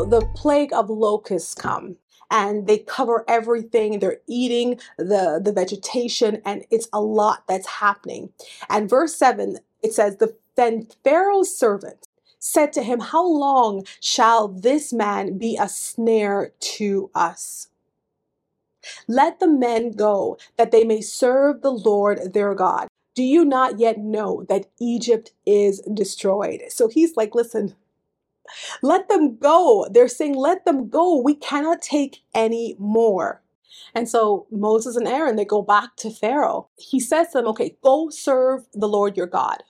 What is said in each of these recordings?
The plague of locusts come and they cover everything. They're eating the, the vegetation, and it's a lot that's happening. And verse 7, it says, the, Then Pharaoh's servant said to him, How long shall this man be a snare to us? Let the men go, that they may serve the Lord their God. Do you not yet know that Egypt is destroyed? So he's like, Listen, let them go. They're saying, let them go. We cannot take any more. And so Moses and Aaron, they go back to Pharaoh. He says to them, okay, go serve the Lord your God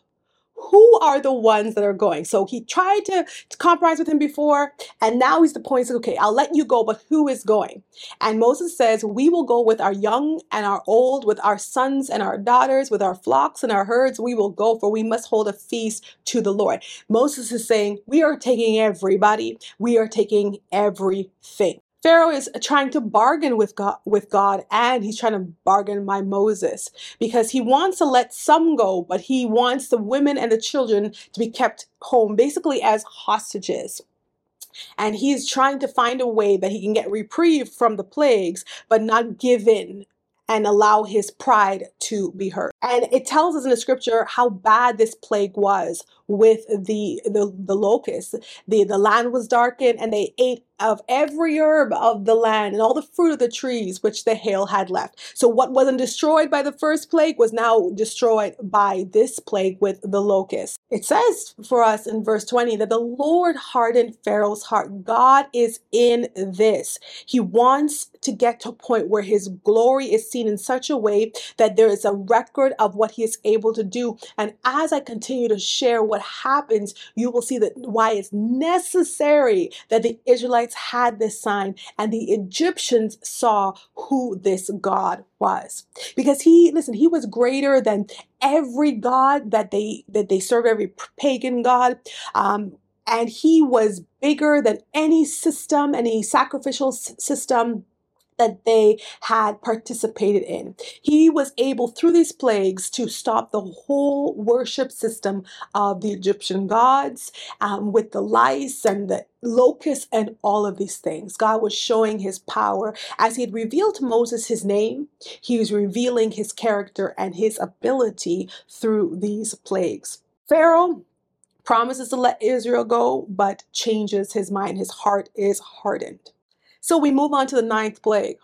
who are the ones that are going? So he tried to, to compromise with him before, and now he's the point. Okay, I'll let you go, but who is going? And Moses says, We will go with our young and our old, with our sons and our daughters, with our flocks and our herds. We will go, for we must hold a feast to the Lord. Moses is saying, We are taking everybody, we are taking everything. Pharaoh is trying to bargain with God, with God and he's trying to bargain by Moses because he wants to let some go, but he wants the women and the children to be kept home, basically as hostages. And he is trying to find a way that he can get reprieve from the plagues, but not give in and allow his pride to be hurt. And it tells us in the scripture how bad this plague was with the the, the locusts. The, the land was darkened and they ate of every herb of the land and all the fruit of the trees which the hail had left. So what wasn't destroyed by the first plague was now destroyed by this plague with the locusts. It says for us in verse 20 that the Lord hardened Pharaoh's heart. God is in this. He wants to get to a point where his glory is seen in such a way that there is a record of what he is able to do. And as I continue to share what happens, you will see that why it's necessary that the Israelites had this sign and the Egyptians saw who this God was. Because he, listen, he was greater than every god that they that they serve, every pagan god. Um, and he was bigger than any system, any sacrificial system that they had participated in. He was able, through these plagues, to stop the whole worship system of the Egyptian gods um, with the lice and the locusts and all of these things. God was showing his power. As he had revealed to Moses his name, he was revealing his character and his ability through these plagues. Pharaoh promises to let Israel go, but changes his mind. His heart is hardened. So we move on to the ninth plague,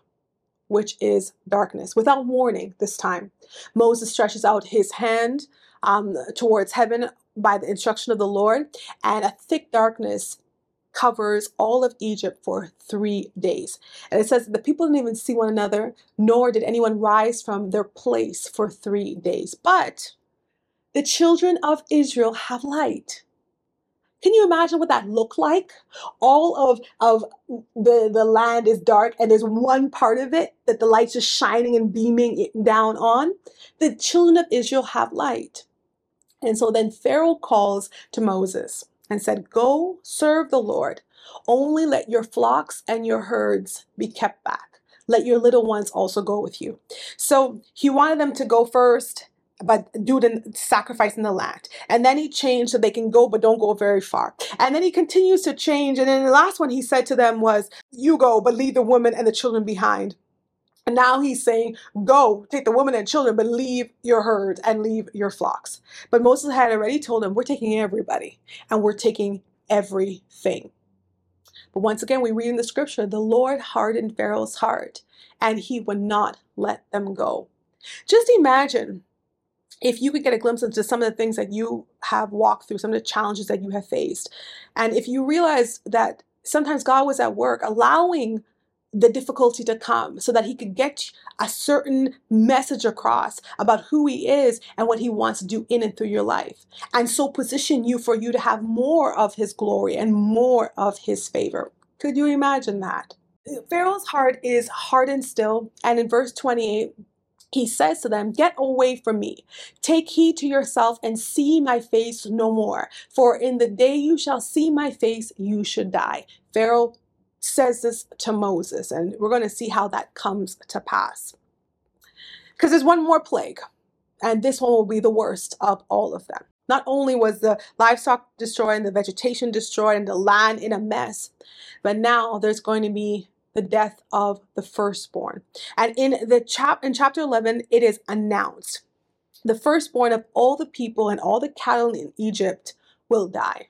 which is darkness. Without warning, this time, Moses stretches out his hand um, towards heaven by the instruction of the Lord, and a thick darkness covers all of Egypt for three days. And it says the people didn't even see one another, nor did anyone rise from their place for three days. But the children of Israel have light. Can you imagine what that looked like? All of, of the, the land is dark and there's one part of it that the light's just shining and beaming down on. The children of Israel have light. And so then Pharaoh calls to Moses and said, Go serve the Lord. Only let your flocks and your herds be kept back. Let your little ones also go with you. So he wanted them to go first but do the sacrifice in the land. And then he changed so they can go, but don't go very far. And then he continues to change. And then the last one he said to them was, You go, but leave the women and the children behind. And now he's saying, Go, take the women and children, but leave your herds and leave your flocks. But Moses had already told them, We're taking everybody and we're taking everything. But once again, we read in the scripture, the Lord hardened Pharaoh's heart and he would not let them go. Just imagine if you could get a glimpse into some of the things that you have walked through, some of the challenges that you have faced, and if you realize that sometimes God was at work allowing the difficulty to come so that he could get a certain message across about who he is and what he wants to do in and through your life and so position you for you to have more of his glory and more of his favor. Could you imagine that? Pharaoh's heart is hardened still and in verse 28 he says to them, Get away from me. Take heed to yourself and see my face no more. For in the day you shall see my face, you should die. Pharaoh says this to Moses, and we're going to see how that comes to pass. Because there's one more plague, and this one will be the worst of all of them. Not only was the livestock destroyed and the vegetation destroyed and the land in a mess, but now there's going to be the death of the firstborn. And in the chap in chapter 11 it is announced the firstborn of all the people and all the cattle in Egypt will die.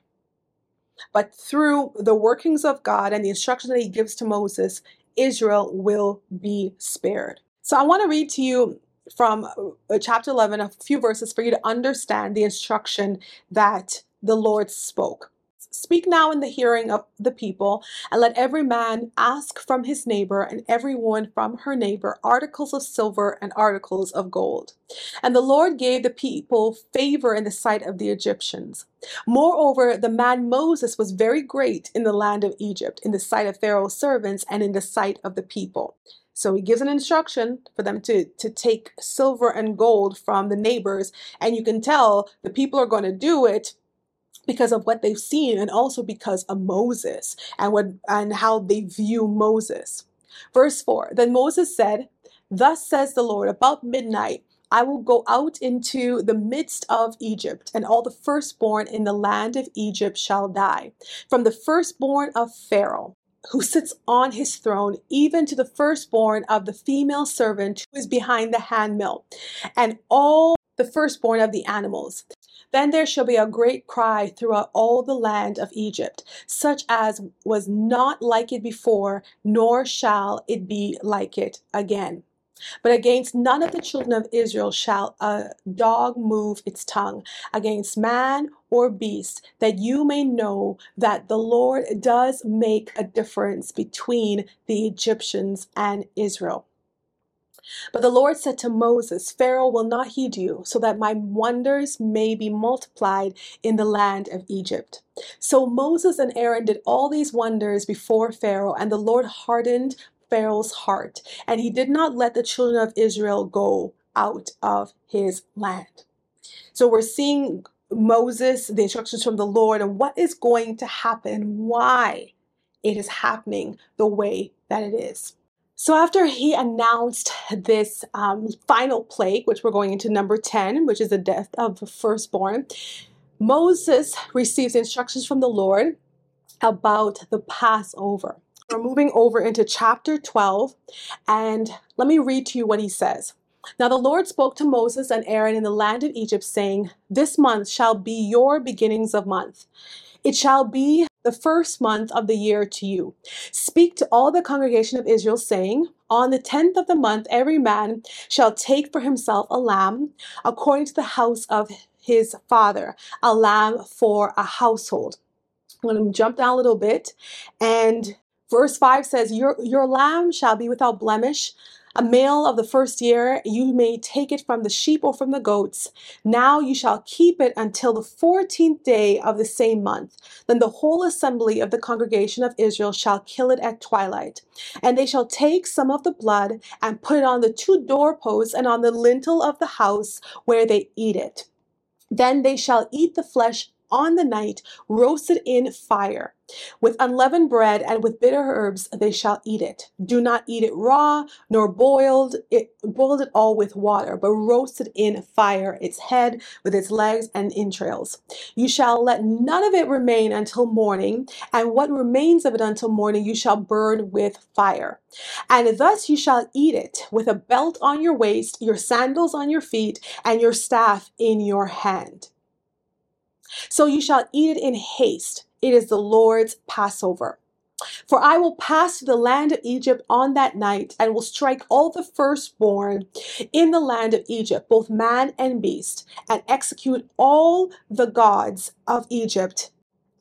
But through the workings of God and the instructions that he gives to Moses, Israel will be spared. So I want to read to you from uh, chapter 11 a few verses for you to understand the instruction that the Lord spoke. Speak now in the hearing of the people, and let every man ask from his neighbor and every woman from her neighbor articles of silver and articles of gold. And the Lord gave the people favor in the sight of the Egyptians. Moreover, the man Moses was very great in the land of Egypt, in the sight of Pharaoh's servants, and in the sight of the people. So he gives an instruction for them to, to take silver and gold from the neighbors, and you can tell the people are going to do it because of what they've seen and also because of Moses and what and how they view Moses. Verse 4 Then Moses said, Thus says the Lord, about midnight I will go out into the midst of Egypt, and all the firstborn in the land of Egypt shall die, from the firstborn of Pharaoh, who sits on his throne, even to the firstborn of the female servant who is behind the handmill, and all the firstborn of the animals. Then there shall be a great cry throughout all the land of Egypt, such as was not like it before, nor shall it be like it again. But against none of the children of Israel shall a dog move its tongue, against man or beast, that you may know that the Lord does make a difference between the Egyptians and Israel. But the Lord said to Moses, Pharaoh will not heed you, so that my wonders may be multiplied in the land of Egypt. So Moses and Aaron did all these wonders before Pharaoh, and the Lord hardened Pharaoh's heart, and he did not let the children of Israel go out of his land. So we're seeing Moses, the instructions from the Lord, and what is going to happen, why it is happening the way that it is. So after he announced this um, final plague, which we're going into number 10, which is the death of the firstborn, Moses receives instructions from the Lord about the Passover. We're moving over into chapter 12, and let me read to you what he says. Now the Lord spoke to Moses and Aaron in the land of Egypt, saying, This month shall be your beginnings of month. It shall be the first month of the year to you. Speak to all the congregation of Israel, saying, On the tenth of the month, every man shall take for himself a lamb, according to the house of his father, a lamb for a household. I'm going to jump down a little bit. And verse 5 says, Your, your lamb shall be without blemish a male of the first year, you may take it from the sheep or from the goats. Now you shall keep it until the fourteenth day of the same month. Then the whole assembly of the congregation of Israel shall kill it at twilight. And they shall take some of the blood and put it on the two doorposts and on the lintel of the house where they eat it. Then they shall eat the flesh on the night, roasted in fire. With unleavened bread and with bitter herbs they shall eat it. Do not eat it raw, nor boiled it boiled it all with water, but roasted in fire, its head with its legs and entrails. You shall let none of it remain until morning, and what remains of it until morning you shall burn with fire. And thus you shall eat it with a belt on your waist, your sandals on your feet, and your staff in your hand. So you shall eat it in haste. It is the Lord's Passover. For I will pass through the land of Egypt on that night, and will strike all the firstborn in the land of Egypt, both man and beast, and execute all the gods of Egypt.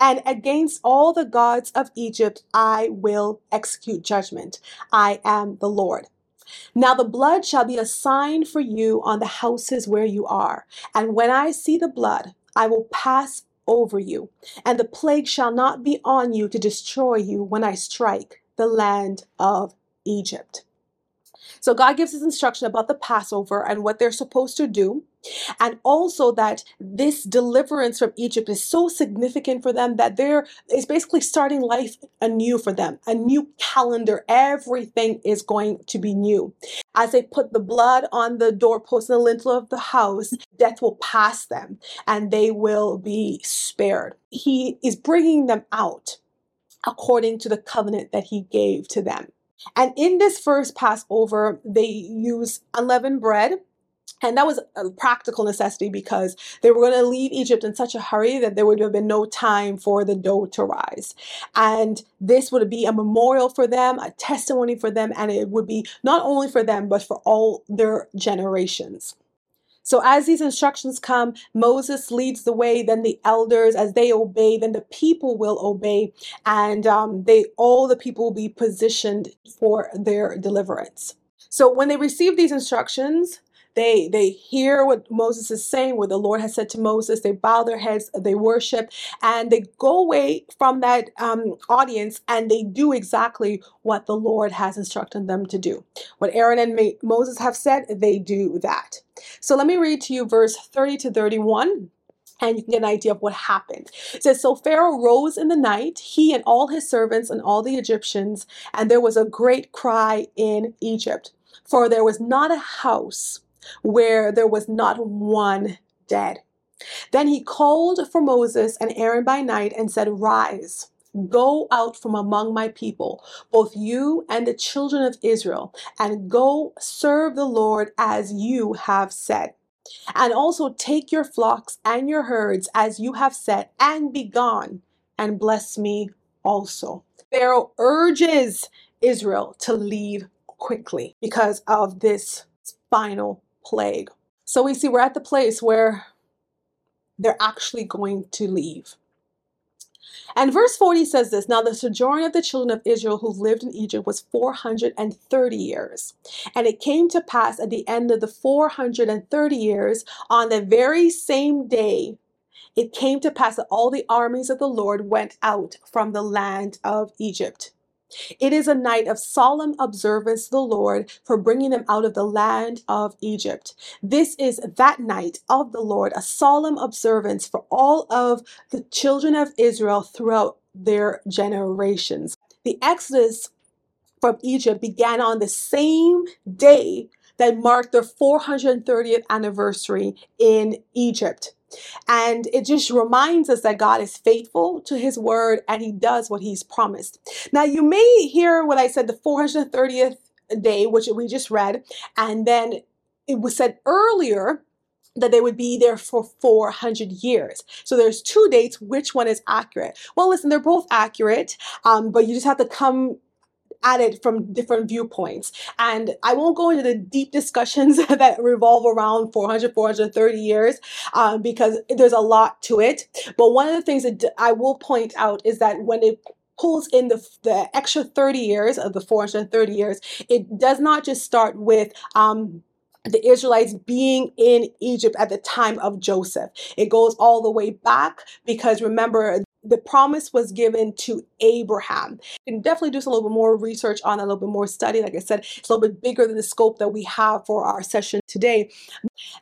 And against all the gods of Egypt I will execute judgment. I am the Lord. Now the blood shall be a sign for you on the houses where you are. And when I see the blood, I will pass over you, and the plague shall not be on you to destroy you when I strike the land of Egypt. So God gives his instruction about the Passover and what they're supposed to do. And also that this deliverance from Egypt is so significant for them that they're it's basically starting life anew for them, a new calendar. Everything is going to be new. As they put the blood on the doorpost and the lintel of the house, death will pass them and they will be spared. He is bringing them out according to the covenant that he gave to them. And in this first Passover, they use unleavened bread. And that was a practical necessity because they were going to leave Egypt in such a hurry that there would have been no time for the dough to rise. And this would be a memorial for them, a testimony for them, and it would be not only for them, but for all their generations. So as these instructions come, Moses leads the way, then the elders, as they obey, then the people will obey, and um, they all the people will be positioned for their deliverance. So when they receive these instructions, they they hear what Moses is saying, what the Lord has said to Moses. They bow their heads, they worship, and they go away from that um, audience and they do exactly what the Lord has instructed them to do. What Aaron and Moses have said, they do that. So let me read to you verse 30 to 31 and you can get an idea of what happened. It says, So Pharaoh rose in the night, he and all his servants and all the Egyptians, and there was a great cry in Egypt, for there was not a house where there was not one dead. Then he called for Moses and Aaron by night and said, Rise, go out from among my people, both you and the children of Israel, and go serve the Lord as you have said. And also take your flocks and your herds as you have said, and be gone, and bless me also. Pharaoh urges Israel to leave quickly because of this final plague. So we see we're at the place where they're actually going to leave. And verse 40 says this Now the sojourn of the children of Israel who lived in Egypt was 430 years. And it came to pass at the end of the 430 years, on the very same day, it came to pass that all the armies of the Lord went out from the land of Egypt. It is a night of solemn observance to the Lord for bringing them out of the land of Egypt. This is that night of the Lord, a solemn observance for all of the children of Israel throughout their generations. The Exodus from Egypt began on the same day that marked their 430th anniversary in Egypt. And it just reminds us that God is faithful to his word and he does what he's promised. Now, you may hear what I said the 430th day, which we just read, and then it was said earlier that they would be there for 400 years. So there's two dates. Which one is accurate? Well, listen, they're both accurate, um, but you just have to come at it from different viewpoints. And I won't go into the deep discussions that revolve around 400, 430 years um, because there's a lot to it. But one of the things that I will point out is that when it pulls in the, the extra 30 years of the 430 years, it does not just start with um, the Israelites being in Egypt at the time of Joseph. It goes all the way back because remember, the promise was given to Abraham. You can definitely do a little bit more research on a little bit more study. Like I said, it's a little bit bigger than the scope that we have for our session today.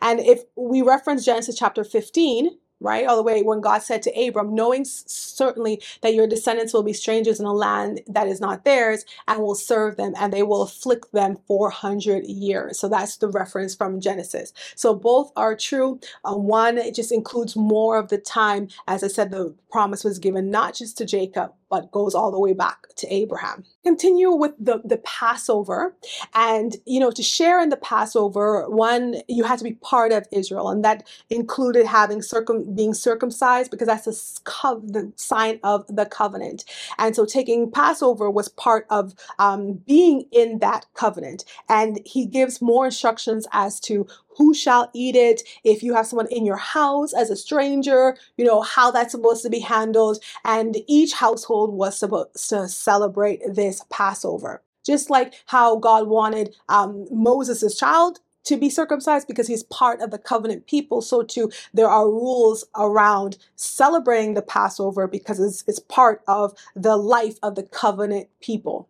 And if we reference Genesis chapter 15, right? All the way when God said to Abram, knowing certainly that your descendants will be strangers in a land that is not theirs and will serve them and they will afflict them 400 years. So that's the reference from Genesis. So both are true. Uh, one, it just includes more of the time. As I said, the promise was given not just to Jacob, but goes all the way back to Abraham. Continue with the, the Passover. And, you know, to share in the Passover, one, you had to be part of Israel. And that included having circum being circumcised because that's a co- the sign of the covenant. And so taking Passover was part of um, being in that covenant. And he gives more instructions as to who shall eat it, if you have someone in your house as a stranger, you know, how that's supposed to be handled. And each household was supposed to celebrate this Passover. Just like how God wanted um, Moses' child to be circumcised because he's part of the covenant people. So too, there are rules around celebrating the Passover because it's, it's part of the life of the covenant people.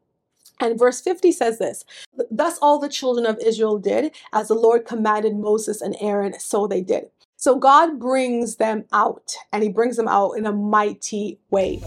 And verse 50 says this Thus all the children of Israel did, as the Lord commanded Moses and Aaron, so they did. So God brings them out, and He brings them out in a mighty way.